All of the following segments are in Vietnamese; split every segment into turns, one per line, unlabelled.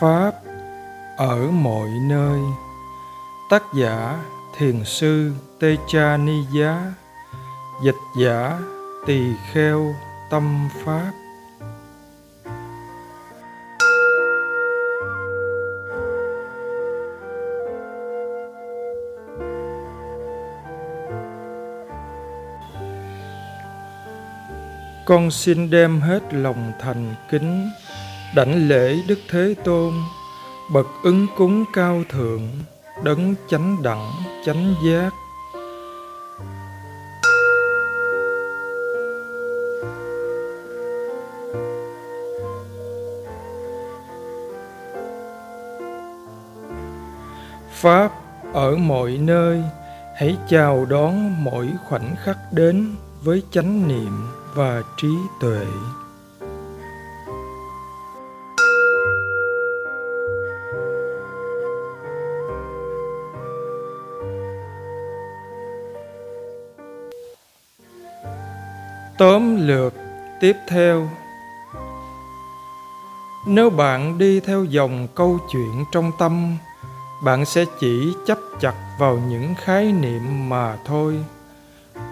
pháp ở mọi nơi. Tác giả thiền sư tê cha ni giá. Dịch giả tỳ kheo tâm pháp. Con xin đem hết lòng thành kính đảnh lễ đức thế tôn, bậc ứng cúng cao thượng, đấng chánh đẳng, chánh giác. Pháp ở mọi nơi, hãy chào đón mỗi khoảnh khắc đến với chánh niệm và trí tuệ. Tiếp theo, nếu bạn đi theo dòng câu chuyện trong tâm, bạn sẽ chỉ chấp chặt vào những khái niệm mà thôi.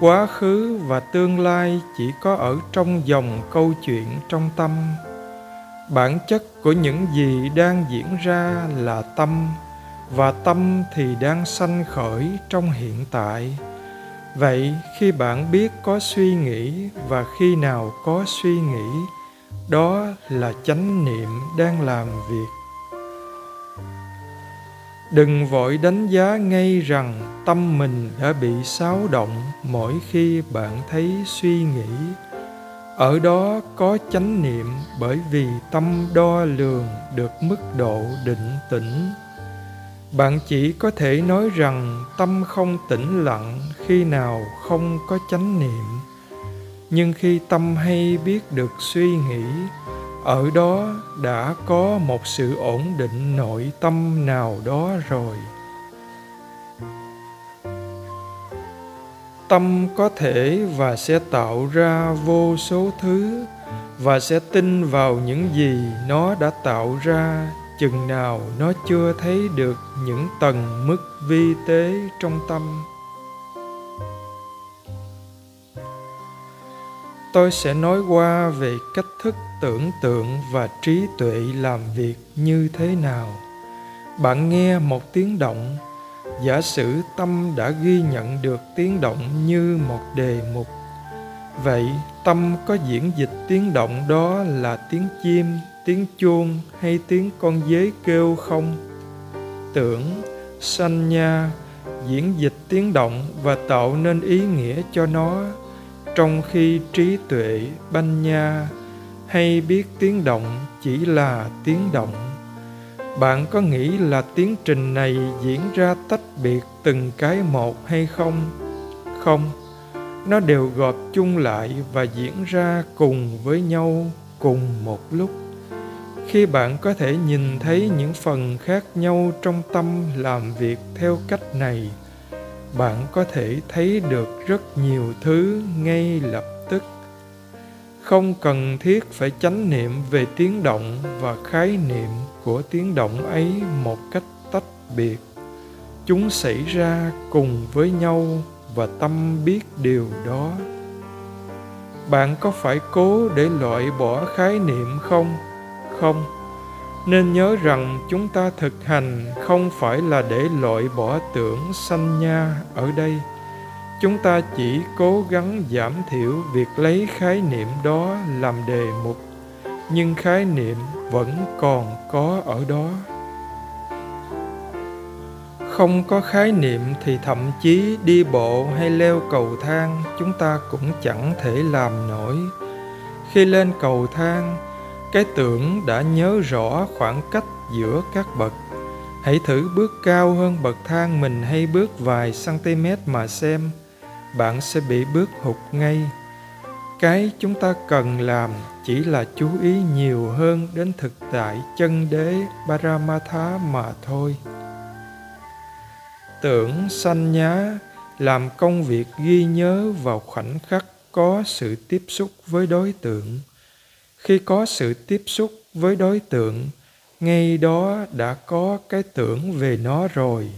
Quá khứ và tương lai chỉ có ở trong dòng câu chuyện trong tâm. Bản chất của những gì đang diễn ra là tâm, và tâm thì đang sanh khởi trong hiện tại vậy khi bạn biết có suy nghĩ và khi nào có suy nghĩ, đó là chánh niệm đang làm việc. Đừng vội đánh giá ngay rằng tâm mình đã bị xáo động mỗi khi bạn thấy suy nghĩ. Ở đó có chánh niệm bởi vì tâm đo lường được mức độ định tĩnh bạn chỉ có thể nói rằng tâm không tĩnh lặng khi nào không có chánh niệm. Nhưng khi tâm hay biết được suy nghĩ, ở đó đã có một sự ổn định nội tâm nào đó rồi. Tâm có thể và sẽ tạo ra vô số thứ và sẽ tin vào những gì nó đã tạo ra chừng nào nó chưa thấy được những tầng mức vi tế trong tâm. Tôi sẽ nói qua về cách thức tưởng tượng và trí tuệ làm việc như thế nào. Bạn nghe một tiếng động. Giả sử tâm đã ghi nhận được tiếng động như một đề mục. Vậy tâm có diễn dịch tiếng động đó là tiếng chim? Tiếng chuông hay tiếng con dế kêu không? Tưởng, sanh nha, diễn dịch tiếng động và tạo nên ý nghĩa cho nó. Trong khi trí tuệ banh nha, hay biết tiếng động chỉ là tiếng động. Bạn có nghĩ là tiến trình này diễn ra tách biệt từng cái một hay không? Không. Nó đều gộp chung lại và diễn ra cùng với nhau cùng một lúc khi bạn có thể nhìn thấy những phần khác nhau trong tâm làm việc theo cách này, bạn có thể thấy được rất nhiều thứ ngay lập tức. Không cần thiết phải chánh niệm về tiếng động và khái niệm của tiếng động ấy một cách tách biệt. Chúng xảy ra cùng với nhau và tâm biết điều đó. Bạn có phải cố để loại bỏ khái niệm không? Không? Nên nhớ rằng chúng ta thực hành không phải là để loại bỏ tưởng sanh nha ở đây. Chúng ta chỉ cố gắng giảm thiểu việc lấy khái niệm đó làm đề mục, nhưng khái niệm vẫn còn có ở đó. Không có khái niệm thì thậm chí đi bộ hay leo cầu thang chúng ta cũng chẳng thể làm nổi. Khi lên cầu thang cái tưởng đã nhớ rõ khoảng cách giữa các bậc hãy thử bước cao hơn bậc thang mình hay bước vài cm mà xem bạn sẽ bị bước hụt ngay cái chúng ta cần làm chỉ là chú ý nhiều hơn đến thực tại chân đế Paramatha mà thôi. Tưởng sanh nhá, làm công việc ghi nhớ vào khoảnh khắc có sự tiếp xúc với đối tượng. Khi có sự tiếp xúc với đối tượng, ngay đó đã có cái tưởng về nó rồi.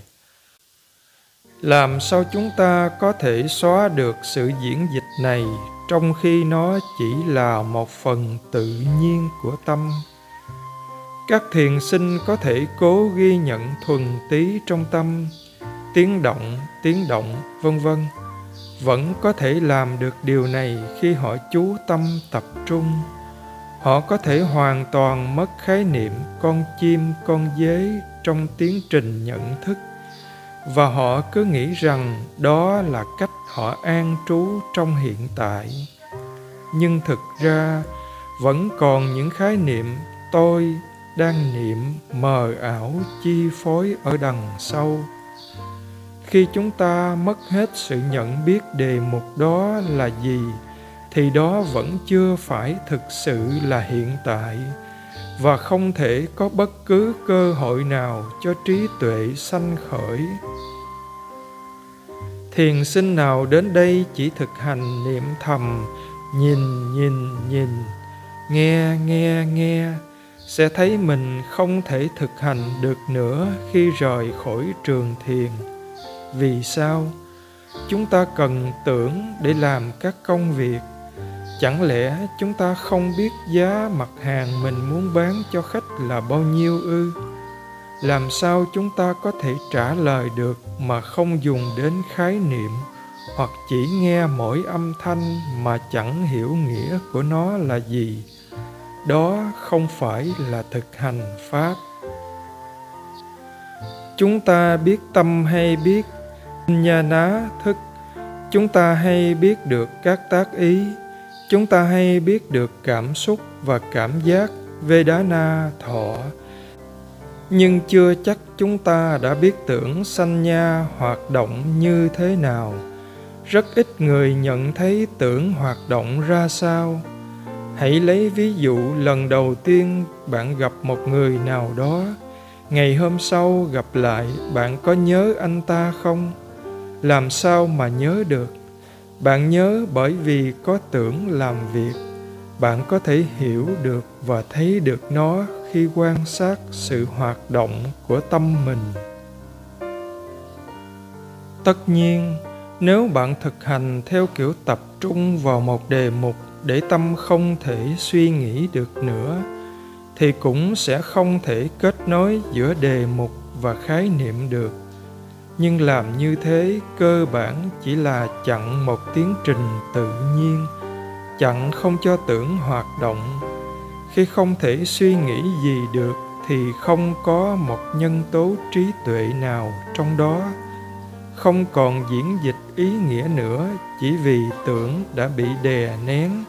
Làm sao chúng ta có thể xóa được sự diễn dịch này trong khi nó chỉ là một phần tự nhiên của tâm? Các thiền sinh có thể cố ghi nhận thuần tí trong tâm tiếng động tiếng động vân vân. Vẫn có thể làm được điều này khi họ chú tâm tập trung họ có thể hoàn toàn mất khái niệm con chim, con dế trong tiến trình nhận thức. Và họ cứ nghĩ rằng đó là cách họ an trú trong hiện tại. Nhưng thực ra, vẫn còn những khái niệm tôi đang niệm mờ ảo chi phối ở đằng sau. Khi chúng ta mất hết sự nhận biết đề mục đó là gì thì đó vẫn chưa phải thực sự là hiện tại, và không thể có bất cứ cơ hội nào cho trí tuệ sanh khởi. Thiền sinh nào đến đây chỉ thực hành niệm thầm, nhìn nhìn nhìn, nghe nghe nghe, sẽ thấy mình không thể thực hành được nữa khi rời khỏi trường thiền. Vì sao? Chúng ta cần tưởng để làm các công việc chẳng lẽ chúng ta không biết giá mặt hàng mình muốn bán cho khách là bao nhiêu ư? Làm sao chúng ta có thể trả lời được mà không dùng đến khái niệm hoặc chỉ nghe mỗi âm thanh mà chẳng hiểu nghĩa của nó là gì? Đó không phải là thực hành pháp. Chúng ta biết tâm hay biết nha ná thức, chúng ta hay biết được các tác ý chúng ta hay biết được cảm xúc và cảm giác vedana thọ. Nhưng chưa chắc chúng ta đã biết tưởng sanh nha hoạt động như thế nào. Rất ít người nhận thấy tưởng hoạt động ra sao. Hãy lấy ví dụ lần đầu tiên bạn gặp một người nào đó. Ngày hôm sau gặp lại, bạn có nhớ anh ta không? Làm sao mà nhớ được? Bạn nhớ bởi vì có tưởng làm việc, bạn có thể hiểu được và thấy được nó khi quan sát sự hoạt động của tâm mình. Tất nhiên, nếu bạn thực hành theo kiểu tập trung vào một đề mục để tâm không thể suy nghĩ được nữa, thì cũng sẽ không thể kết nối giữa đề mục và khái niệm được nhưng làm như thế cơ bản chỉ là chặn một tiến trình tự nhiên, chặn không cho tưởng hoạt động. Khi không thể suy nghĩ gì được thì không có một nhân tố trí tuệ nào trong đó. Không còn diễn dịch ý nghĩa nữa, chỉ vì tưởng đã bị đè nén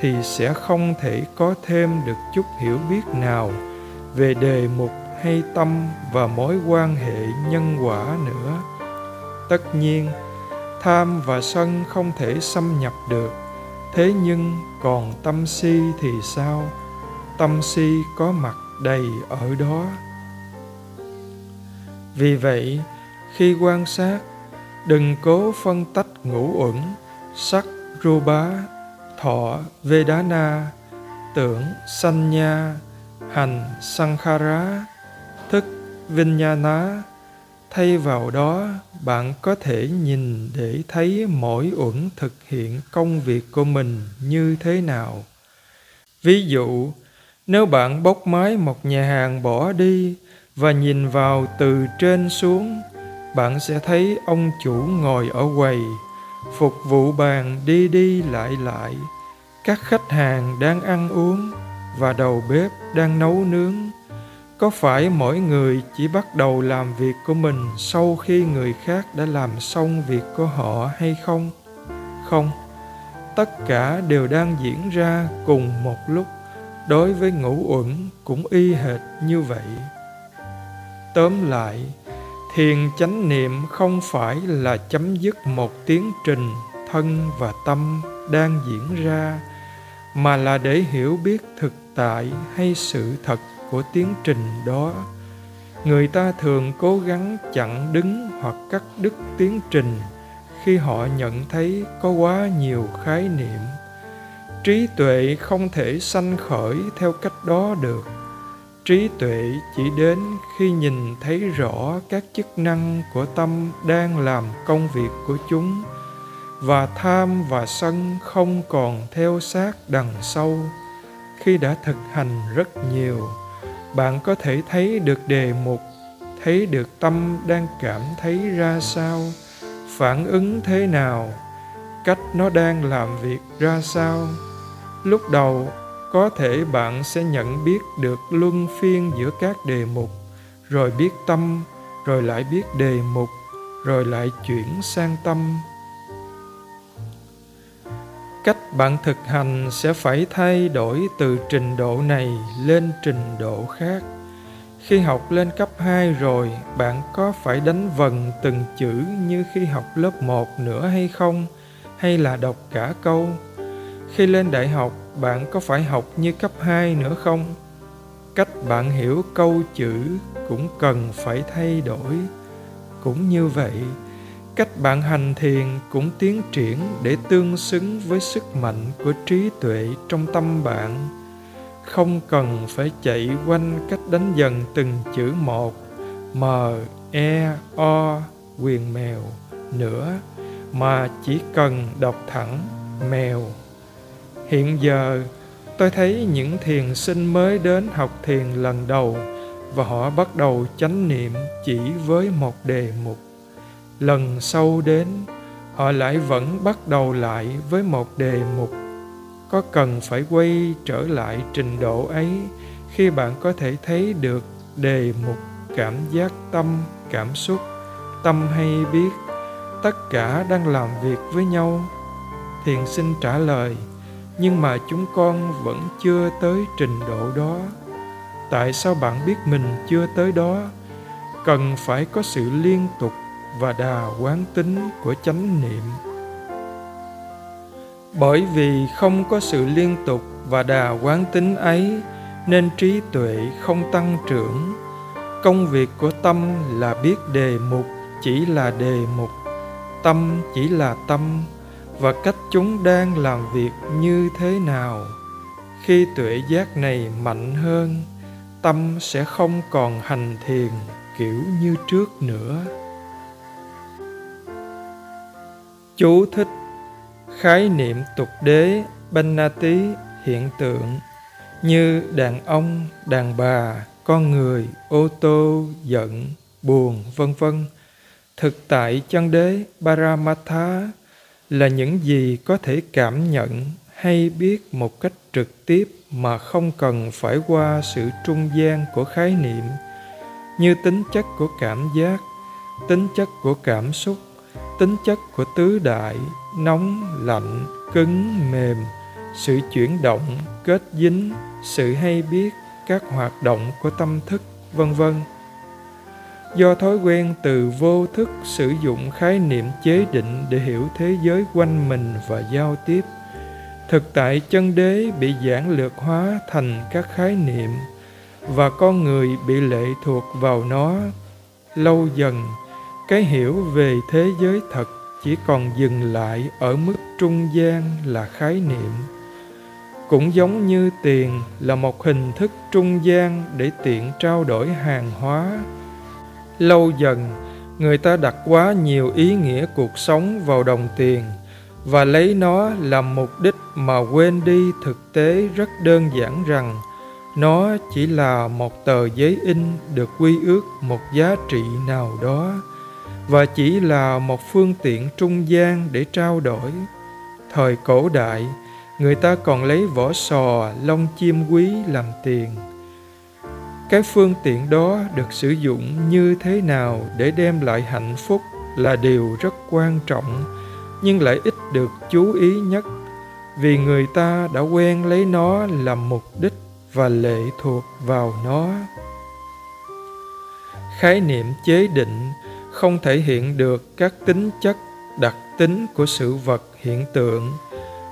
thì sẽ không thể có thêm được chút hiểu biết nào về đề mục hay tâm và mối quan hệ nhân quả nữa. Tất nhiên, tham và sân không thể xâm nhập được. Thế nhưng còn tâm si thì sao? Tâm si có mặt đầy ở đó. Vì vậy, khi quan sát, đừng cố phân tách ngũ uẩn, sắc rupa thọ, vedana, tưởng sanya hành, sankhara thức vinyana thay vào đó, bạn có thể nhìn để thấy mỗi uẩn thực hiện công việc của mình như thế nào. Ví dụ, nếu bạn bốc máy một nhà hàng bỏ đi và nhìn vào từ trên xuống, bạn sẽ thấy ông chủ ngồi ở quầy, phục vụ bàn đi đi lại lại. Các khách hàng đang ăn uống và đầu bếp đang nấu nướng có phải mỗi người chỉ bắt đầu làm việc của mình sau khi người khác đã làm xong việc của họ hay không? Không. Tất cả đều đang diễn ra cùng một lúc. Đối với ngũ uẩn cũng y hệt như vậy. Tóm lại, thiền chánh niệm không phải là chấm dứt một tiến trình thân và tâm đang diễn ra, mà là để hiểu biết thực tại hay sự thật của tiến trình đó. Người ta thường cố gắng chặn đứng hoặc cắt đứt tiến trình khi họ nhận thấy có quá nhiều khái niệm. Trí tuệ không thể sanh khởi theo cách đó được. Trí tuệ chỉ đến khi nhìn thấy rõ các chức năng của tâm đang làm công việc của chúng, và tham và sân không còn theo sát đằng sau khi đã thực hành rất nhiều bạn có thể thấy được đề mục, thấy được tâm đang cảm thấy ra sao, phản ứng thế nào, cách nó đang làm việc ra sao. Lúc đầu, có thể bạn sẽ nhận biết được luân phiên giữa các đề mục, rồi biết tâm, rồi lại biết đề mục, rồi lại chuyển sang tâm cách bạn thực hành sẽ phải thay đổi từ trình độ này lên trình độ khác khi học lên cấp 2 rồi, bạn có phải đánh vần từng chữ như khi học lớp 1 nữa hay không? Hay là đọc cả câu? Khi lên đại học, bạn có phải học như cấp 2 nữa không? Cách bạn hiểu câu chữ cũng cần phải thay đổi. Cũng như vậy, cách bạn hành thiền cũng tiến triển để tương xứng với sức mạnh của trí tuệ trong tâm bạn. Không cần phải chạy quanh cách đánh dần từng chữ một, m e o, quyền mèo, nữa, mà chỉ cần đọc thẳng, mèo. Hiện giờ, tôi thấy những thiền sinh mới đến học thiền lần đầu và họ bắt đầu chánh niệm chỉ với một đề mục lần sau đến, họ lại vẫn bắt đầu lại với một đề mục. Có cần phải quay trở lại trình độ ấy khi bạn có thể thấy được đề mục cảm giác tâm, cảm xúc, tâm hay biết tất cả đang làm việc với nhau? Thiền sinh trả lời, nhưng mà chúng con vẫn chưa tới trình độ đó. Tại sao bạn biết mình chưa tới đó? Cần phải có sự liên tục và đà quán tính của chánh niệm. Bởi vì không có sự liên tục và đà quán tính ấy, nên trí tuệ không tăng trưởng. Công việc của tâm là biết đề mục chỉ là đề mục, tâm chỉ là tâm, và cách chúng đang làm việc như thế nào. Khi tuệ giác này mạnh hơn, tâm sẽ không còn hành thiền kiểu như trước nữa. Chú thích. Khái niệm tục đế Bannati hiện tượng. Như đàn ông, đàn bà, con người, ô tô, giận, buồn, vân vân. Thực tại chân đế Paramatha là những gì có thể cảm nhận hay biết một cách trực tiếp mà không cần phải qua sự trung gian của khái niệm. Như tính chất của cảm giác, tính chất của cảm xúc, tính chất của tứ đại, nóng, lạnh, cứng, mềm, sự chuyển động, kết dính, sự hay biết, các hoạt động của tâm thức, vân vân. Do thói quen từ vô thức sử dụng khái niệm chế định để hiểu thế giới quanh mình và giao tiếp, thực tại chân đế bị giản lược hóa thành các khái niệm và con người bị lệ thuộc vào nó lâu dần cái hiểu về thế giới thật chỉ còn dừng lại ở mức trung gian là khái niệm. Cũng giống như tiền là một hình thức trung gian để tiện trao đổi hàng hóa. Lâu dần, người ta đặt quá nhiều ý nghĩa cuộc sống vào đồng tiền và lấy nó làm mục đích mà quên đi thực tế rất đơn giản rằng nó chỉ là một tờ giấy in được quy ước một giá trị nào đó và chỉ là một phương tiện trung gian để trao đổi. Thời cổ đại, người ta còn lấy vỏ sò, lông chim quý làm tiền. Cái phương tiện đó được sử dụng như thế nào để đem lại hạnh phúc là điều rất quan trọng, nhưng lại ít được chú ý nhất, vì người ta đã quen lấy nó làm mục đích và lệ thuộc vào nó. Khái niệm chế định không thể hiện được các tính chất đặc tính của sự vật hiện tượng,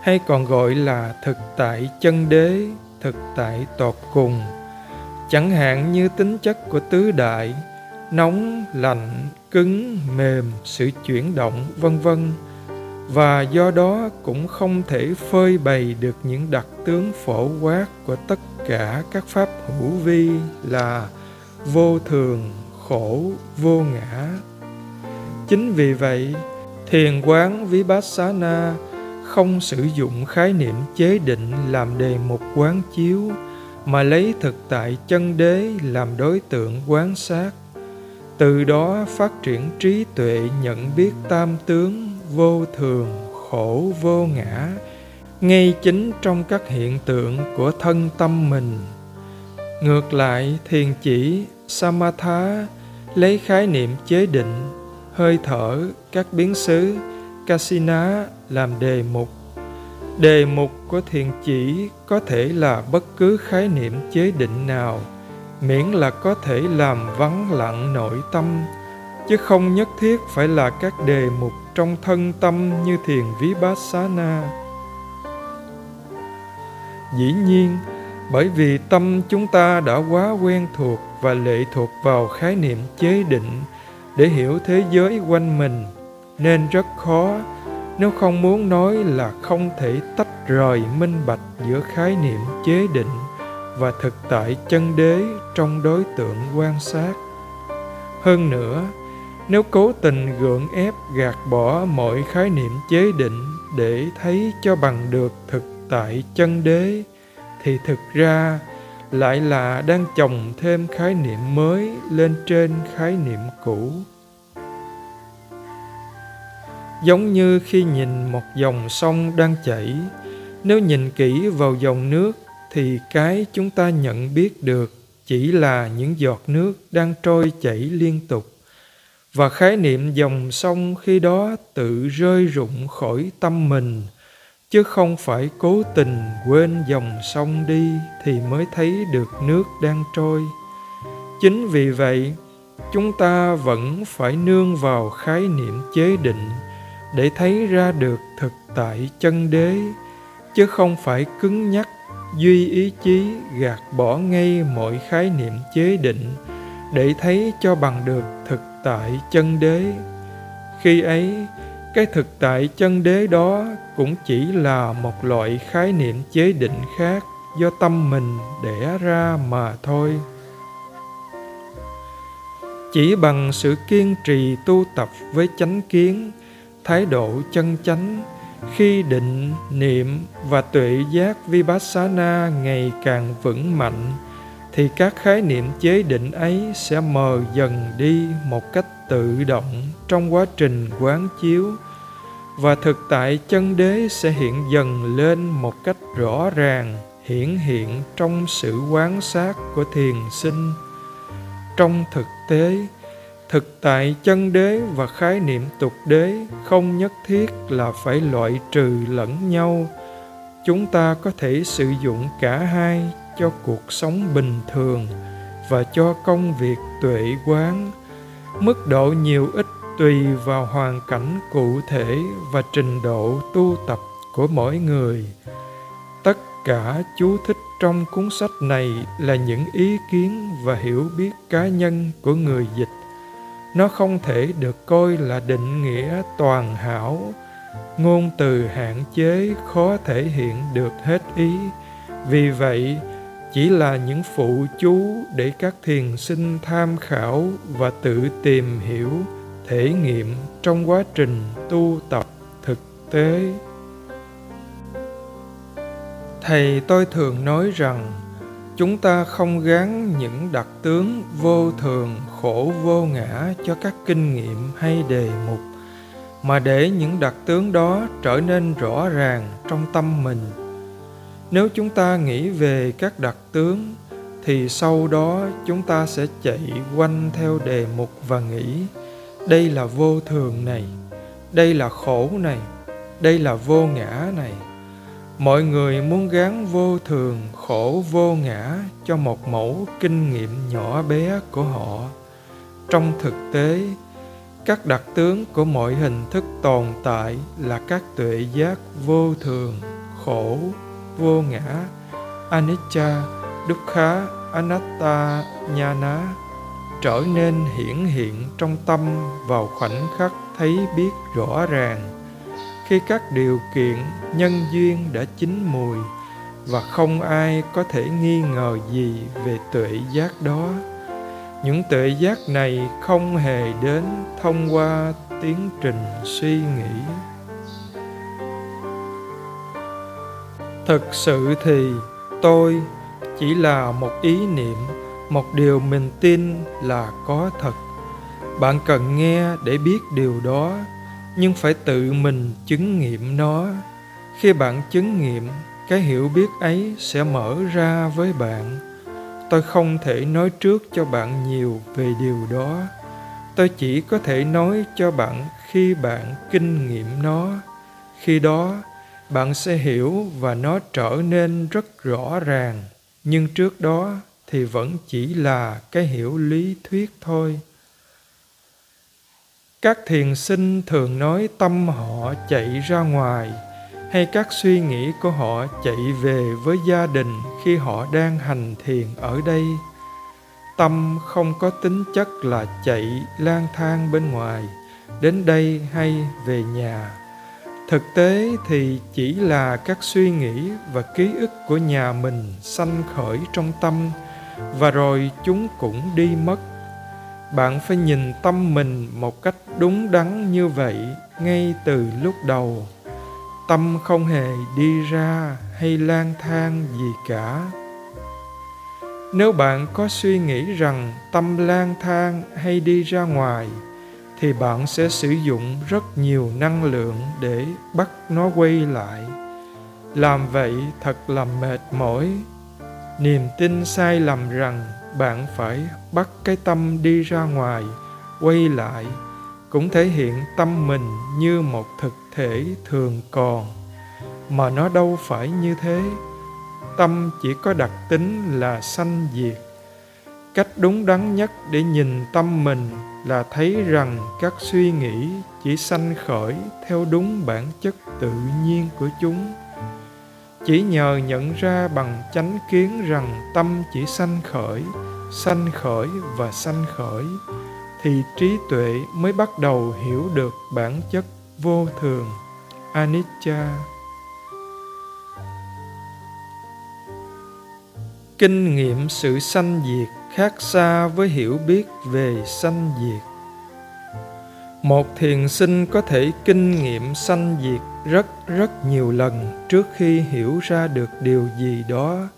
hay còn gọi là thực tại chân đế, thực tại tột cùng. Chẳng hạn như tính chất của tứ đại, nóng, lạnh, cứng, mềm, sự chuyển động, vân vân. Và do đó cũng không thể phơi bày được những đặc tướng phổ quát của tất cả các pháp hữu vi là vô thường, khổ, vô ngã chính vì vậy, thiền quán vipassana không sử dụng khái niệm chế định làm đề mục quán chiếu, mà lấy thực tại chân đế làm đối tượng quán sát. Từ đó phát triển trí tuệ nhận biết tam tướng vô thường, khổ vô ngã, ngay chính trong các hiện tượng của thân tâm mình. Ngược lại, thiền chỉ samatha lấy khái niệm chế định hơi thở các biến xứ kasina làm đề mục. Đề mục của thiền chỉ có thể là bất cứ khái niệm chế định nào, miễn là có thể làm vắng lặng nội tâm, chứ không nhất thiết phải là các đề mục trong thân tâm như thiền vipassana. Dĩ nhiên, bởi vì tâm chúng ta đã quá quen thuộc và lệ thuộc vào khái niệm chế định để hiểu thế giới quanh mình, nên rất khó. Nếu không muốn nói là không thể tách rời minh bạch giữa khái niệm chế định và thực tại chân đế trong đối tượng quan sát. Hơn nữa, nếu cố tình gượng ép gạt bỏ mọi khái niệm chế định để thấy cho bằng được thực tại chân đế, thì thực ra lại là đang chồng thêm khái niệm mới lên trên khái niệm cũ. Giống như khi nhìn một dòng sông đang chảy, nếu nhìn kỹ vào dòng nước thì cái chúng ta nhận biết được chỉ là những giọt nước đang trôi chảy liên tục. Và khái niệm dòng sông khi đó tự rơi rụng khỏi tâm mình chứ không phải cố tình quên dòng sông đi thì mới thấy được nước đang trôi. Chính vì vậy, chúng ta vẫn phải nương vào khái niệm chế định để thấy ra được thực tại chân đế, chứ không phải cứng nhắc, duy ý chí gạt bỏ ngay mọi khái niệm chế định để thấy cho bằng được thực tại chân đế. Khi ấy cái thực tại chân đế đó cũng chỉ là một loại khái niệm chế định khác do tâm mình đẻ ra mà thôi. Chỉ bằng sự kiên trì tu tập với chánh kiến, thái độ chân chánh, khi định, niệm và tuệ giác vipassana ngày càng vững mạnh, thì các khái niệm chế định ấy sẽ mờ dần đi một cách tự động trong quá trình quán chiếu. Và thực tại chân đế sẽ hiện dần lên một cách rõ ràng, hiển hiện trong sự quán sát của thiền sinh. Trong thực tế, thực tại chân đế và khái niệm tục đế không nhất thiết là phải loại trừ lẫn nhau. Chúng ta có thể sử dụng cả hai cho cuộc sống bình thường và cho công việc tuệ quán mức độ nhiều ít tùy vào hoàn cảnh cụ thể và trình độ tu tập của mỗi người. Tất cả chú thích trong cuốn sách này là những ý kiến và hiểu biết cá nhân của người dịch. Nó không thể được coi là định nghĩa toàn hảo. Ngôn từ hạn chế khó thể hiện được hết ý. Vì vậy chỉ là những phụ chú để các thiền sinh tham khảo và tự tìm hiểu thể nghiệm trong quá trình tu tập thực tế. Thầy tôi thường nói rằng, chúng ta không gán những đặc tướng vô thường khổ vô ngã cho các kinh nghiệm hay đề mục, mà để những đặc tướng đó trở nên rõ ràng trong tâm mình nếu chúng ta nghĩ về các đặc tướng, thì sau đó chúng ta sẽ chạy quanh theo đề mục và nghĩ, đây là vô thường này, đây là khổ này, đây là vô ngã này. Mọi người muốn gán vô thường, khổ vô ngã cho một mẫu kinh nghiệm nhỏ bé của họ. Trong thực tế, các đặc tướng của mọi hình thức tồn tại là các tuệ giác vô thường, khổ vô ngã. Anicca, dukkha, anatta nhana trở nên hiển hiện trong tâm vào khoảnh khắc thấy biết rõ ràng. Khi các điều kiện nhân duyên đã chín mùi và không ai có thể nghi ngờ gì về tuệ giác đó, những tuệ giác này không hề đến thông qua tiến trình suy nghĩ. Thực sự thì tôi chỉ là một ý niệm, một điều mình tin là có thật. Bạn cần nghe để biết điều đó, nhưng phải tự mình chứng nghiệm nó. Khi bạn chứng nghiệm, cái hiểu biết ấy sẽ mở ra với bạn. Tôi không thể nói trước cho bạn nhiều về điều đó. Tôi chỉ có thể nói cho bạn khi bạn kinh nghiệm nó. Khi đó bạn sẽ hiểu và nó trở nên rất rõ ràng. Nhưng trước đó thì vẫn chỉ là cái hiểu lý thuyết thôi. Các thiền sinh thường nói tâm họ chạy ra ngoài, hay các suy nghĩ của họ chạy về với gia đình khi họ đang hành thiền ở đây. Tâm không có tính chất là chạy lang thang bên ngoài, đến đây hay về nhà thực tế thì chỉ là các suy nghĩ và ký ức của nhà mình sanh khởi trong tâm, và rồi chúng cũng đi mất. Bạn phải nhìn tâm mình một cách đúng đắn như vậy ngay từ lúc đầu. Tâm không hề đi ra hay lang thang gì cả. Nếu bạn có suy nghĩ rằng tâm lang thang hay đi ra ngoài thì bạn sẽ sử dụng rất nhiều năng lượng để bắt nó quay lại. Làm vậy thật là mệt mỏi. Niềm tin sai lầm rằng bạn phải bắt cái tâm đi ra ngoài, quay lại, cũng thể hiện tâm mình như một thực thể thường còn. Mà nó đâu phải như thế. Tâm chỉ có đặc tính là sanh diệt. Cách đúng đắn nhất để nhìn tâm mình là thấy rằng các suy nghĩ chỉ sanh khởi theo đúng bản chất tự nhiên của chúng. Chỉ nhờ nhận ra bằng chánh kiến rằng tâm chỉ sanh khởi sanh khởi và sanh khởi, thì trí tuệ mới bắt đầu hiểu được bản chất vô thường, anicca. Kinh nghiệm sự sanh diệt khác xa với hiểu biết về sanh diệt. Một thiền sinh có thể kinh nghiệm sanh diệt rất rất nhiều lần trước khi hiểu ra được điều gì đó.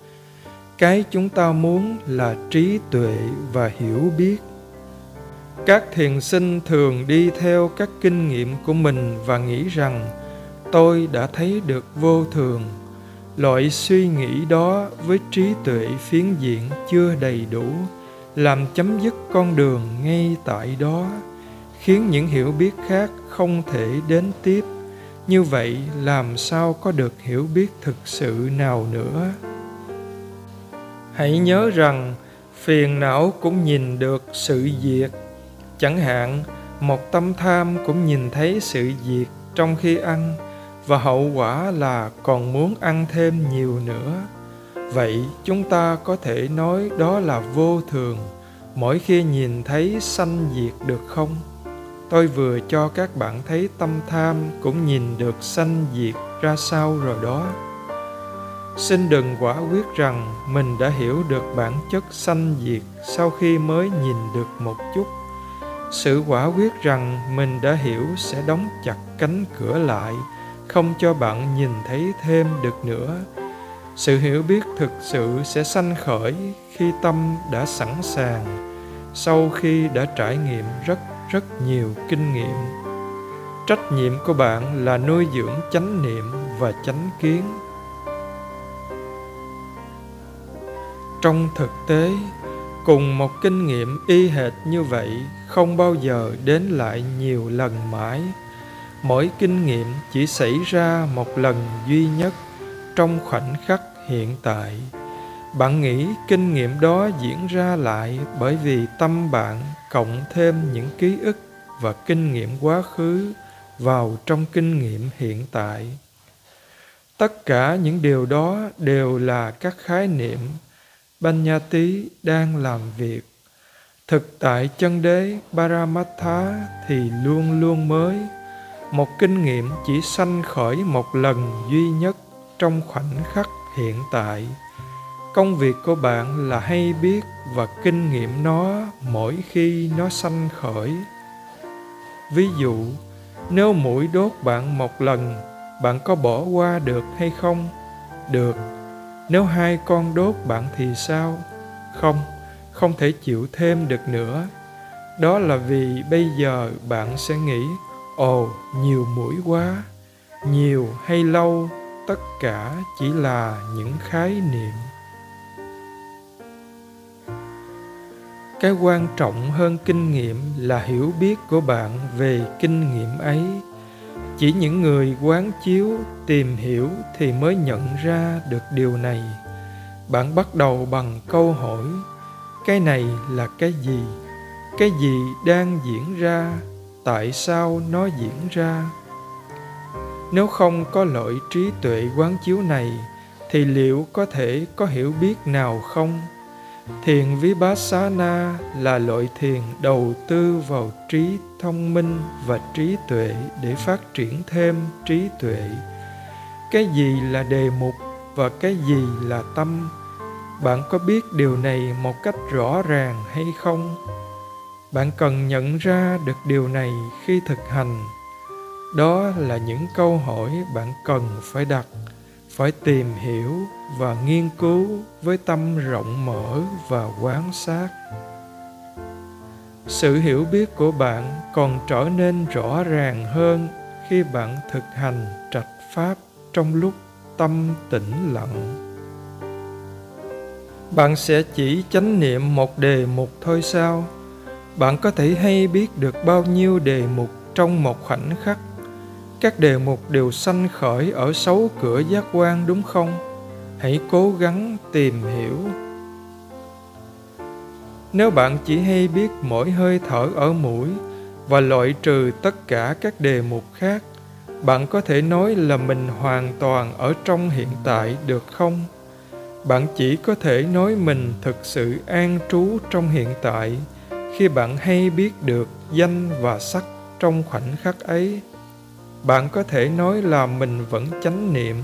Cái chúng ta muốn là trí tuệ và hiểu biết. Các thiền sinh thường đi theo các kinh nghiệm của mình và nghĩ rằng, tôi đã thấy được vô thường loại suy nghĩ đó với trí tuệ phiến diện chưa đầy đủ, làm chấm dứt con đường ngay tại đó, khiến những hiểu biết khác không thể đến tiếp. Như vậy, làm sao có được hiểu biết thực sự nào nữa? Hãy nhớ rằng, phiền não cũng nhìn được sự diệt chẳng hạn, một tâm tham cũng nhìn thấy sự diệt trong khi ăn và hậu quả là còn muốn ăn thêm nhiều nữa. Vậy chúng ta có thể nói đó là vô thường, mỗi khi nhìn thấy sanh diệt được không? Tôi vừa cho các bạn thấy tâm tham cũng nhìn được sanh diệt ra sao rồi đó. Xin đừng quả quyết rằng mình đã hiểu được bản chất sanh diệt sau khi mới nhìn được một chút. Sự quả quyết rằng mình đã hiểu sẽ đóng chặt cánh cửa lại không cho bạn nhìn thấy thêm được nữa. Sự hiểu biết thực sự sẽ sanh khởi khi tâm đã sẵn sàng, sau khi đã trải nghiệm rất rất nhiều kinh nghiệm. Trách nhiệm của bạn là nuôi dưỡng chánh niệm và chánh kiến. Trong thực tế, cùng một kinh nghiệm y hệt như vậy không bao giờ đến lại nhiều lần mãi mỗi kinh nghiệm chỉ xảy ra một lần duy nhất trong khoảnh khắc hiện tại bạn nghĩ kinh nghiệm đó diễn ra lại bởi vì tâm bạn cộng thêm những ký ức và kinh nghiệm quá khứ vào trong kinh nghiệm hiện tại tất cả những điều đó đều là các khái niệm Banyati đang làm việc. Thực tại chân đế Paramattha thì luôn luôn mới một kinh nghiệm chỉ sanh khởi một lần duy nhất trong khoảnh khắc hiện tại. Công việc của bạn là hay biết và kinh nghiệm nó mỗi khi nó sanh khởi. Ví dụ, nếu mũi đốt bạn một lần, bạn có bỏ qua được hay không? Được. Nếu hai con đốt bạn thì sao? Không không thể chịu thêm được nữa. Đó là vì bây giờ bạn sẽ nghĩ ồ, nhiều mũi quá. Nhiều hay lâu, tất cả chỉ là những khái niệm. Cái quan trọng hơn kinh nghiệm là hiểu biết của bạn về kinh nghiệm ấy. Chỉ những người quán chiếu, tìm hiểu thì mới nhận ra được điều này. Bạn bắt đầu bằng câu hỏi, cái này là cái gì? Cái gì đang diễn ra? Tại sao nó diễn ra? Nếu không có lợi trí tuệ quán chiếu này, thì liệu có thể có hiểu biết nào không? Thiền vipassana là loại thiền đầu tư vào trí thông minh và trí tuệ để phát triển thêm trí tuệ. Cái gì là đề mục và cái gì là tâm? Bạn có biết điều này một cách rõ ràng hay không? Bạn cần nhận ra được điều này khi thực hành. Đó là những câu hỏi bạn cần phải đặt, phải tìm hiểu và nghiên cứu với tâm rộng mở và quán sát. Sự hiểu biết của bạn còn trở nên rõ ràng hơn khi bạn thực hành trạch pháp trong lúc tâm tĩnh lặng. Bạn sẽ chỉ chánh niệm một đề mục thôi sao? Bạn có thể hay biết được bao nhiêu đề mục trong một khoảnh khắc. Các đề mục đều sanh khởi ở sáu cửa giác quan, đúng không? Hãy cố gắng tìm hiểu. Nếu bạn chỉ hay biết mỗi hơi thở ở mũi và loại trừ tất cả các đề mục khác, bạn có thể nói là mình hoàn toàn ở trong hiện tại, được không? Bạn chỉ có thể nói mình thực sự an trú trong hiện tại khi bạn hay biết được danh và sắc trong khoảnh khắc ấy bạn có thể nói là mình vẫn chánh niệm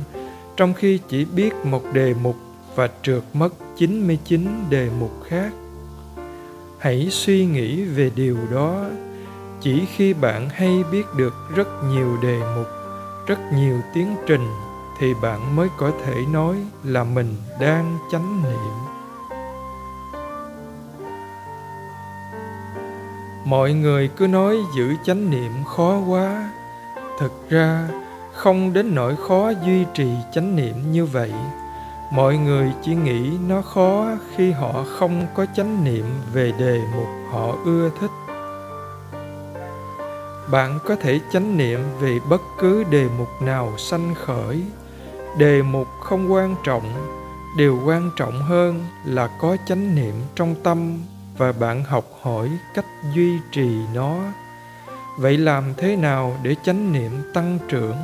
trong khi chỉ biết một đề mục và trượt mất 99 đề mục khác. Hãy suy nghĩ về điều đó. Chỉ khi bạn hay biết được rất nhiều đề mục, rất nhiều tiến trình thì bạn mới có thể nói là mình đang chánh niệm. Mọi người cứ nói giữ chánh niệm khó quá, thực ra không đến nỗi khó duy trì chánh niệm như vậy. Mọi người chỉ nghĩ nó khó khi họ không có chánh niệm về đề mục họ ưa thích. Bạn có thể chánh niệm về bất cứ đề mục nào sanh khởi. Đề mục không quan trọng. Điều quan trọng hơn là có chánh niệm trong tâm và bạn học hỏi cách duy trì nó. Vậy làm thế nào để chánh niệm tăng trưởng?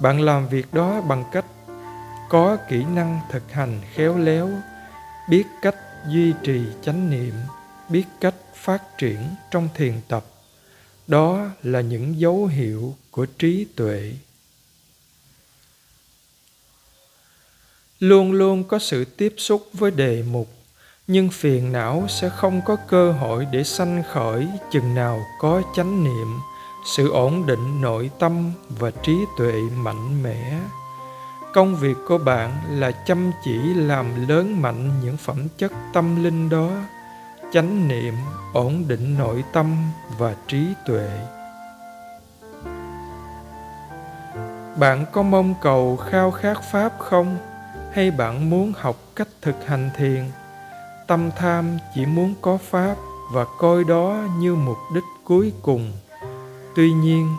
Bạn làm việc đó bằng cách có kỹ năng thực hành khéo léo, biết cách duy trì chánh niệm, biết cách phát triển trong thiền tập. Đó là những dấu hiệu của trí tuệ. Luôn luôn có sự tiếp xúc với đề mục nhưng phiền não sẽ không có cơ hội để sanh khởi chừng nào có chánh niệm, sự ổn định nội tâm và trí tuệ mạnh mẽ. Công việc của bạn là chăm chỉ làm lớn mạnh những phẩm chất tâm linh đó, chánh niệm, ổn định nội tâm và trí tuệ. Bạn có mong cầu khao khát pháp không? Hay bạn muốn học cách thực hành thiền? Tâm tham chỉ muốn có pháp và coi đó như mục đích cuối cùng. Tuy nhiên,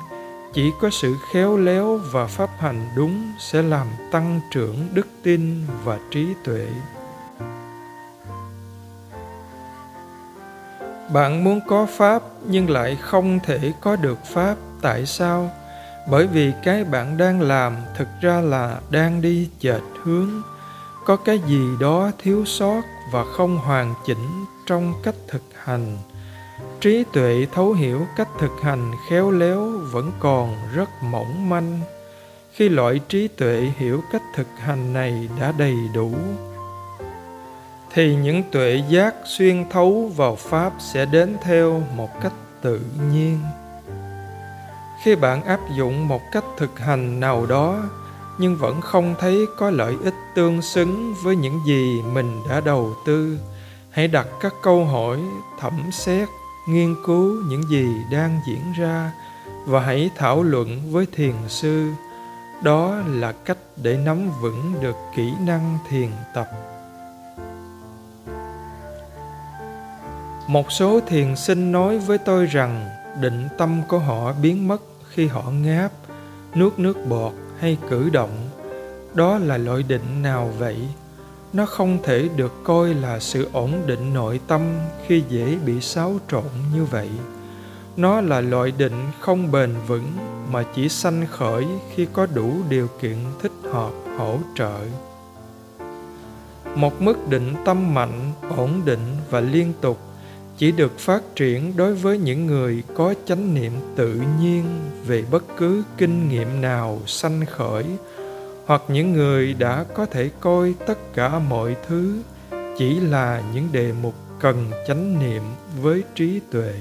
chỉ có sự khéo léo và pháp hành đúng sẽ làm tăng trưởng đức tin và trí tuệ. Bạn muốn có pháp nhưng lại không thể có được pháp, tại sao? Bởi vì cái bạn đang làm thực ra là đang đi chệch hướng. Có cái gì đó thiếu sót và không hoàn chỉnh trong cách thực hành. Trí tuệ thấu hiểu cách thực hành khéo léo vẫn còn rất mỏng manh. Khi loại trí tuệ hiểu cách thực hành này đã đầy đủ, thì những tuệ giác xuyên thấu vào pháp sẽ đến theo một cách tự nhiên. Khi bạn áp dụng một cách thực hành nào đó nhưng vẫn không thấy có lợi ích tương xứng với những gì mình đã đầu tư. Hãy đặt các câu hỏi, thẩm xét, nghiên cứu những gì đang diễn ra và hãy thảo luận với thiền sư. Đó là cách để nắm vững được kỹ năng thiền tập. Một số thiền sinh nói với tôi rằng định tâm của họ biến mất khi họ ngáp, nuốt nước bọt hay cử động, đó là loại định nào vậy? Nó không thể được coi là sự ổn định nội tâm khi dễ bị xáo trộn như vậy. Nó là loại định không bền vững mà chỉ sanh khởi khi có đủ điều kiện thích hợp hỗ trợ. Một mức định tâm mạnh, ổn định và liên tục chỉ được phát triển đối với những người có chánh niệm tự nhiên về bất cứ kinh nghiệm nào sanh khởi, hoặc những người đã có thể coi tất cả mọi thứ chỉ là những đề mục cần chánh niệm với trí tuệ.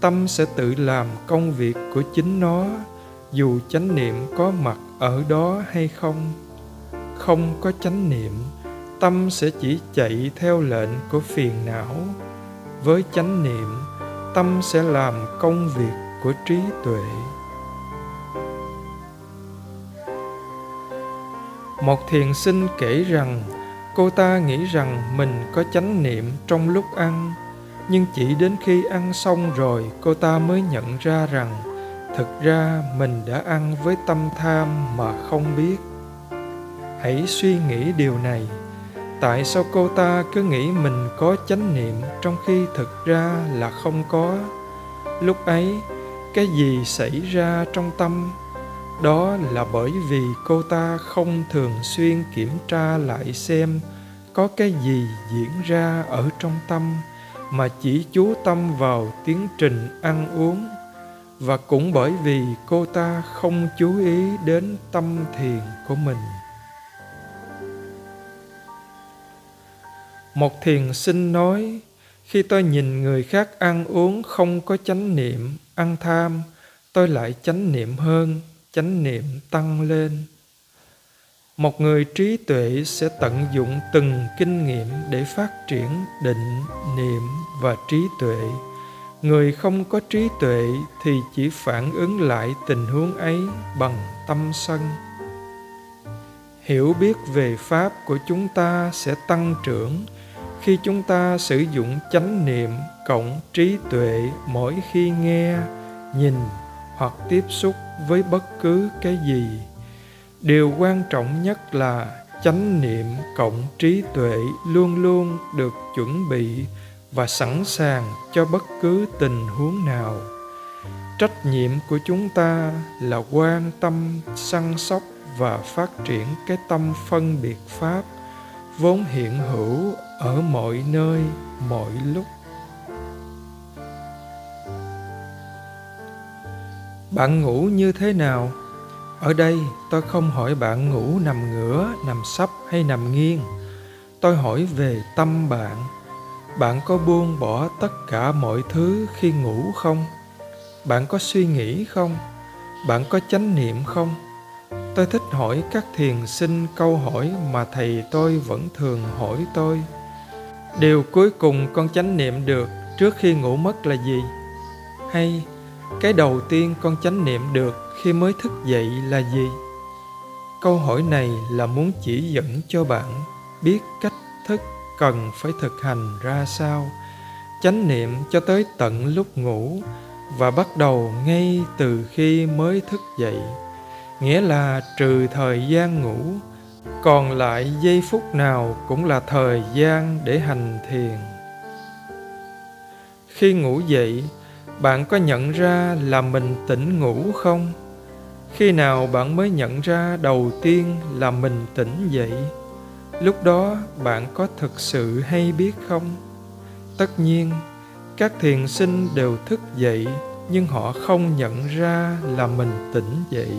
Tâm sẽ tự làm công việc của chính nó, dù chánh niệm có mặt ở đó hay không. Không có chánh niệm, tâm sẽ chỉ chạy theo lệnh của phiền não với chánh niệm, tâm sẽ làm công việc của trí tuệ. Một thiền sinh kể rằng, cô ta nghĩ rằng mình có chánh niệm trong lúc ăn, nhưng chỉ đến khi ăn xong rồi cô ta mới nhận ra rằng thực ra mình đã ăn với tâm tham mà không biết. Hãy suy nghĩ điều này tại sao cô ta cứ nghĩ mình có chánh niệm trong khi thực ra là không có? Lúc ấy, cái gì xảy ra trong tâm? Đó là bởi vì cô ta không thường xuyên kiểm tra lại xem có cái gì diễn ra ở trong tâm, mà chỉ chú tâm vào tiến trình ăn uống. Và cũng bởi vì cô ta không chú ý đến tâm thiền của mình. Một thiền sinh nói, khi tôi nhìn người khác ăn uống không có chánh niệm, ăn tham, tôi lại chánh niệm hơn, chánh niệm tăng lên. Một người trí tuệ sẽ tận dụng từng kinh nghiệm để phát triển định niệm và trí tuệ. Người không có trí tuệ thì chỉ phản ứng lại tình huống ấy bằng tâm sân. Hiểu biết về pháp của chúng ta sẽ tăng trưởng khi chúng ta sử dụng chánh niệm cộng trí tuệ mỗi khi nghe, nhìn hoặc tiếp xúc với bất cứ cái gì. Điều quan trọng nhất là chánh niệm cộng trí tuệ luôn luôn được chuẩn bị và sẵn sàng cho bất cứ tình huống nào. Trách nhiệm của chúng ta là quan tâm, săn sóc và phát triển cái tâm phân biệt pháp vốn hiện hữu ở mọi nơi, mọi lúc. Bạn ngủ như thế nào? Ở đây tôi không hỏi bạn ngủ nằm ngửa, nằm sấp hay nằm nghiêng. Tôi hỏi về tâm bạn. Bạn có buông bỏ tất cả mọi thứ khi ngủ không? Bạn có suy nghĩ không? Bạn có chánh niệm không? Tôi thích hỏi các thiền sinh câu hỏi mà thầy tôi vẫn thường hỏi tôi điều cuối cùng con chánh niệm được trước khi ngủ mất là gì? Hay cái đầu tiên con chánh niệm được khi mới thức dậy là gì? Câu hỏi này là muốn chỉ dẫn cho bạn biết cách thức cần phải thực hành ra sao. Chánh niệm cho tới tận lúc ngủ và bắt đầu ngay từ khi mới thức dậy. Nghĩa là trừ thời gian ngủ còn lại giây phút nào cũng là thời gian để hành thiền. Khi ngủ dậy, bạn có nhận ra là mình tỉnh ngủ không? Khi nào bạn mới nhận ra đầu tiên là mình tỉnh dậy? Lúc đó bạn có thực sự hay biết không? Tất nhiên, các thiền sinh đều thức dậy nhưng họ không nhận ra là mình tỉnh dậy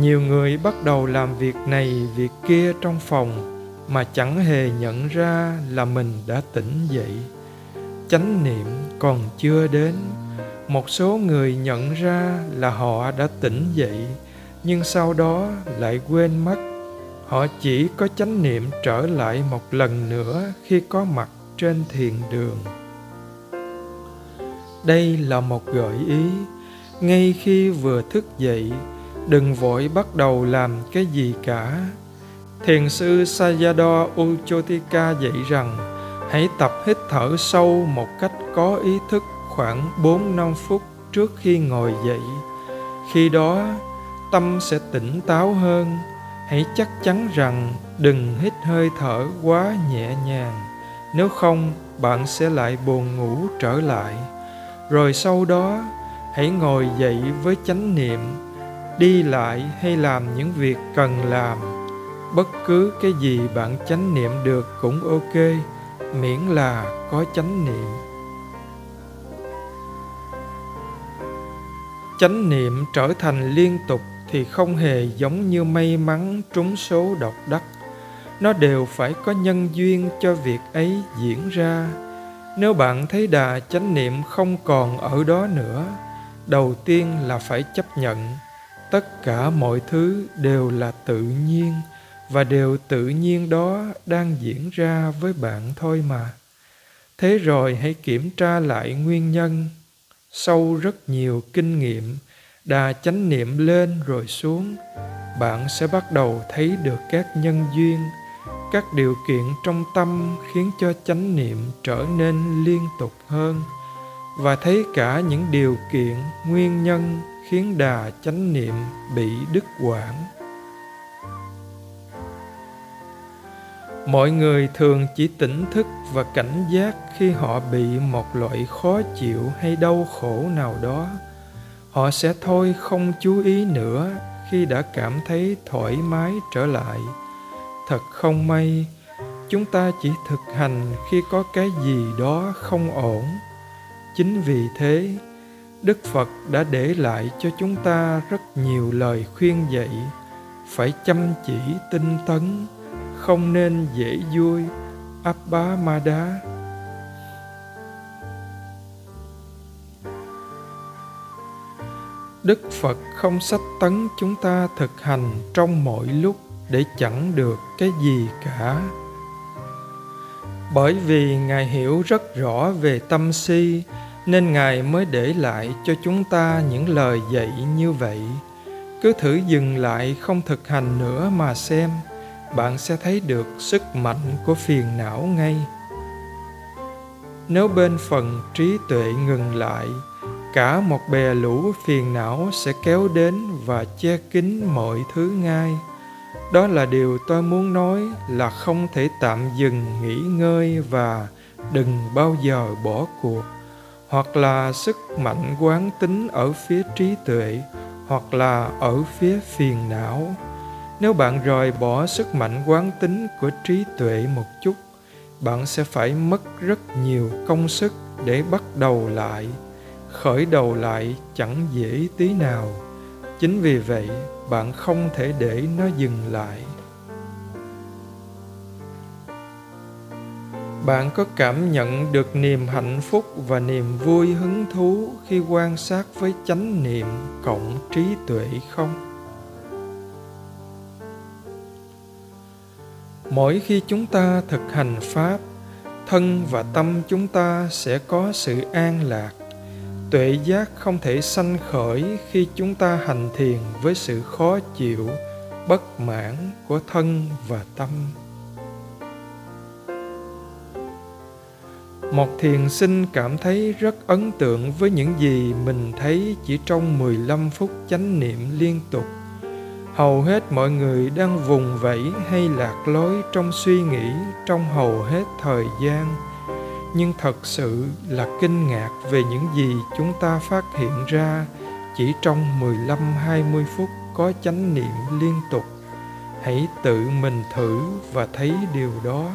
nhiều người bắt đầu làm việc này, việc kia trong phòng, mà chẳng hề nhận ra là mình đã tỉnh dậy. Chánh niệm còn chưa đến. Một số người nhận ra là họ đã tỉnh dậy, nhưng sau đó lại quên mất. Họ chỉ có chánh niệm trở lại một lần nữa khi có mặt trên thiền đường. Đây là một gợi ý. Ngay khi vừa thức dậy đừng vội bắt đầu làm cái gì cả thiền sư sayadaw uchotika dạy rằng hãy tập hít thở sâu một cách có ý thức khoảng 4-5 phút trước khi ngồi dậy. Khi đó, tâm sẽ tỉnh táo hơn. Hãy chắc chắn rằng đừng hít hơi thở quá nhẹ nhàng. Nếu không, bạn sẽ lại buồn ngủ trở lại. Rồi sau đó, hãy ngồi dậy với chánh niệm, đi lại hay làm những việc cần làm. Bất cứ cái gì bạn chánh niệm được cũng ok, miễn là có chánh niệm. chánh niệm trở thành liên tục thì không hề giống như may mắn trúng số độc đắc nó đều phải có nhân duyên cho việc ấy diễn ra nếu bạn thấy đà chánh niệm không còn ở đó nữa đầu tiên là phải chấp nhận tất cả mọi thứ đều là tự nhiên, và đều tự nhiên đó đang diễn ra với bạn thôi mà. Thế rồi hãy kiểm tra lại nguyên nhân. Sau rất nhiều kinh nghiệm, đà chánh niệm lên rồi xuống. Bạn sẽ bắt đầu thấy được các nhân duyên, các điều kiện trong tâm khiến cho chánh niệm trở nên liên tục hơn. Và thấy cả những điều kiện, nguyên nhân khiến đà chánh niệm bị đứt quãng. Mọi người thường chỉ tỉnh thức và cảnh giác khi họ bị một loại khó chịu hay đau khổ nào đó. Họ sẽ thôi không chú ý nữa khi đã cảm thấy thoải mái trở lại. Thật không may, chúng ta chỉ thực hành khi có cái gì đó không ổn. Chính vì thế đức phật đã để lại cho chúng ta rất nhiều lời khuyên dạy. Phải chăm chỉ tinh tấn, không nên dễ vui áp bá ma đá đức phật không sách tấn chúng ta thực hành trong mọi lúc để chẳng được cái gì cả. Bởi vì ngài hiểu rất rõ về tâm si nên ngài mới để lại cho chúng ta những lời dạy như vậy. Cứ thử dừng lại không thực hành nữa mà xem, bạn sẽ thấy được sức mạnh của phiền não ngay. Nếu bên phần trí tuệ ngừng lại, cả một bè lũ phiền não sẽ kéo đến và che kín mọi thứ ngay. Đó là điều tôi muốn nói là không thể tạm dừng nghỉ ngơi và đừng bao giờ bỏ cuộc hoặc là sức mạnh quán tính ở phía trí tuệ, hoặc là ở phía phiền não. Nếu bạn rời bỏ sức mạnh quán tính của trí tuệ một chút, bạn sẽ phải mất rất nhiều công sức để bắt đầu lại, khởi đầu lại chẳng dễ tí nào. Chính vì vậy, bạn không thể để nó dừng lại. Bạn có cảm nhận được niềm hạnh phúc và niềm vui hứng thú khi quan sát với chánh niệm cộng trí tuệ không? Mỗi khi chúng ta thực hành pháp, thân và tâm chúng ta sẽ có sự an lạc. Tuệ giác không thể sanh khởi khi chúng ta hành thiền với sự khó chịu, bất mãn của thân và tâm. Một thiền sinh cảm thấy rất ấn tượng với những gì mình thấy chỉ trong 15 phút chánh niệm liên tục. Hầu hết mọi người đang vùng vẫy hay lạc lối trong suy nghĩ trong hầu hết thời gian nhưng thật sự là kinh ngạc về những gì chúng ta phát hiện ra chỉ trong 15-20 phút có chánh niệm liên tục. Hãy tự mình thử và thấy điều đó.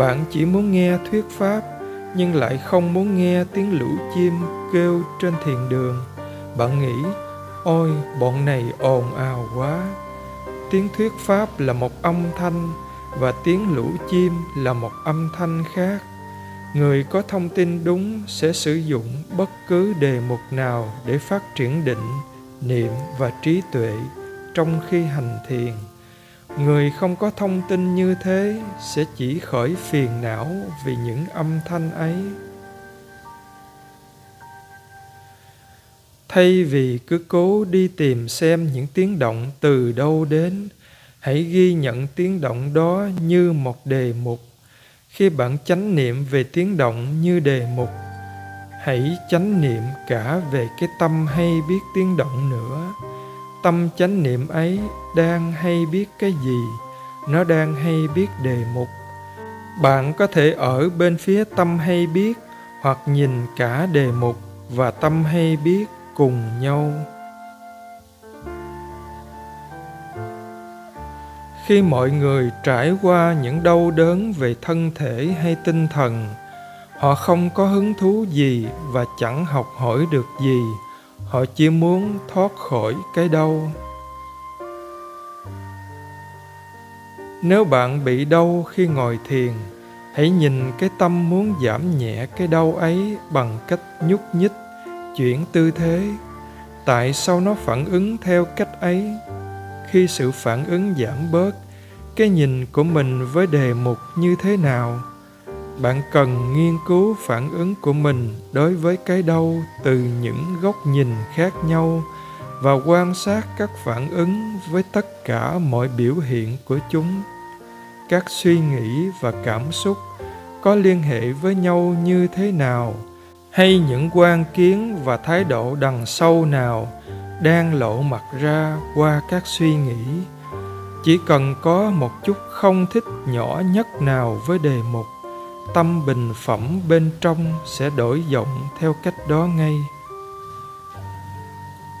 Bạn chỉ muốn nghe thuyết pháp, nhưng lại không muốn nghe tiếng lũ chim kêu trên thiền đường. Bạn nghĩ, ôi, bọn này ồn ào quá. Tiếng thuyết pháp là một âm thanh, và tiếng lũ chim là một âm thanh khác. Người có thông tin đúng sẽ sử dụng bất cứ đề mục nào để phát triển định, niệm và trí tuệ trong khi hành thiền người không có thông tin như thế sẽ chỉ khởi phiền não vì những âm thanh ấy. Thay vì cứ cố đi tìm xem những tiếng động từ đâu đến, hãy ghi nhận tiếng động đó như một đề mục. Khi bạn chánh niệm về tiếng động như đề mục, hãy chánh niệm cả về cái tâm hay biết tiếng động nữa. Tâm chánh niệm ấy đang hay biết cái gì, nó đang hay biết đề mục. Bạn có thể ở bên phía tâm hay biết hoặc nhìn cả đề mục và tâm hay biết cùng nhau. Khi mọi người trải qua những đau đớn về thân thể hay tinh thần, họ không có hứng thú gì và chẳng học hỏi được gì. Họ chỉ muốn thoát khỏi cái đau. Nếu bạn bị đau khi ngồi thiền, hãy nhìn cái tâm muốn giảm nhẹ cái đau ấy bằng cách nhúc nhích, chuyển tư thế. Tại sao nó phản ứng theo cách ấy? Khi sự phản ứng giảm bớt, cái nhìn của mình với đề mục như thế nào? Bạn cần nghiên cứu phản ứng của mình đối với cái đau từ những góc nhìn khác nhau và quan sát các phản ứng với tất cả mọi biểu hiện của chúng. Các suy nghĩ và cảm xúc có liên hệ với nhau như thế nào? Hay những quan kiến và thái độ đằng sâu nào đang lộ mặt ra qua các suy nghĩ? Chỉ cần có một chút không thích nhỏ nhất nào với đề mục, tâm bình phẩm bên trong sẽ đổi giọng theo cách đó ngay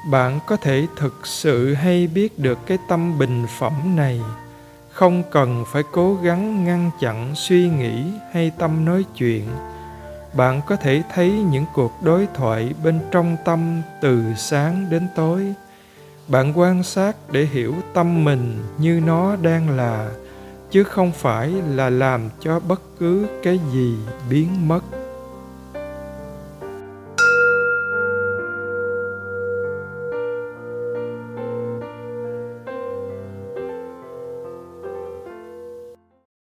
bạn có thể thực sự hay biết được cái tâm bình phẩm này? Không cần phải cố gắng ngăn chặn suy nghĩ hay tâm nói chuyện. Bạn có thể thấy những cuộc đối thoại bên trong tâm từ sáng đến tối. Bạn quan sát để hiểu tâm mình như nó đang là, chứ không phải là làm cho bất cứ cái gì biến mất.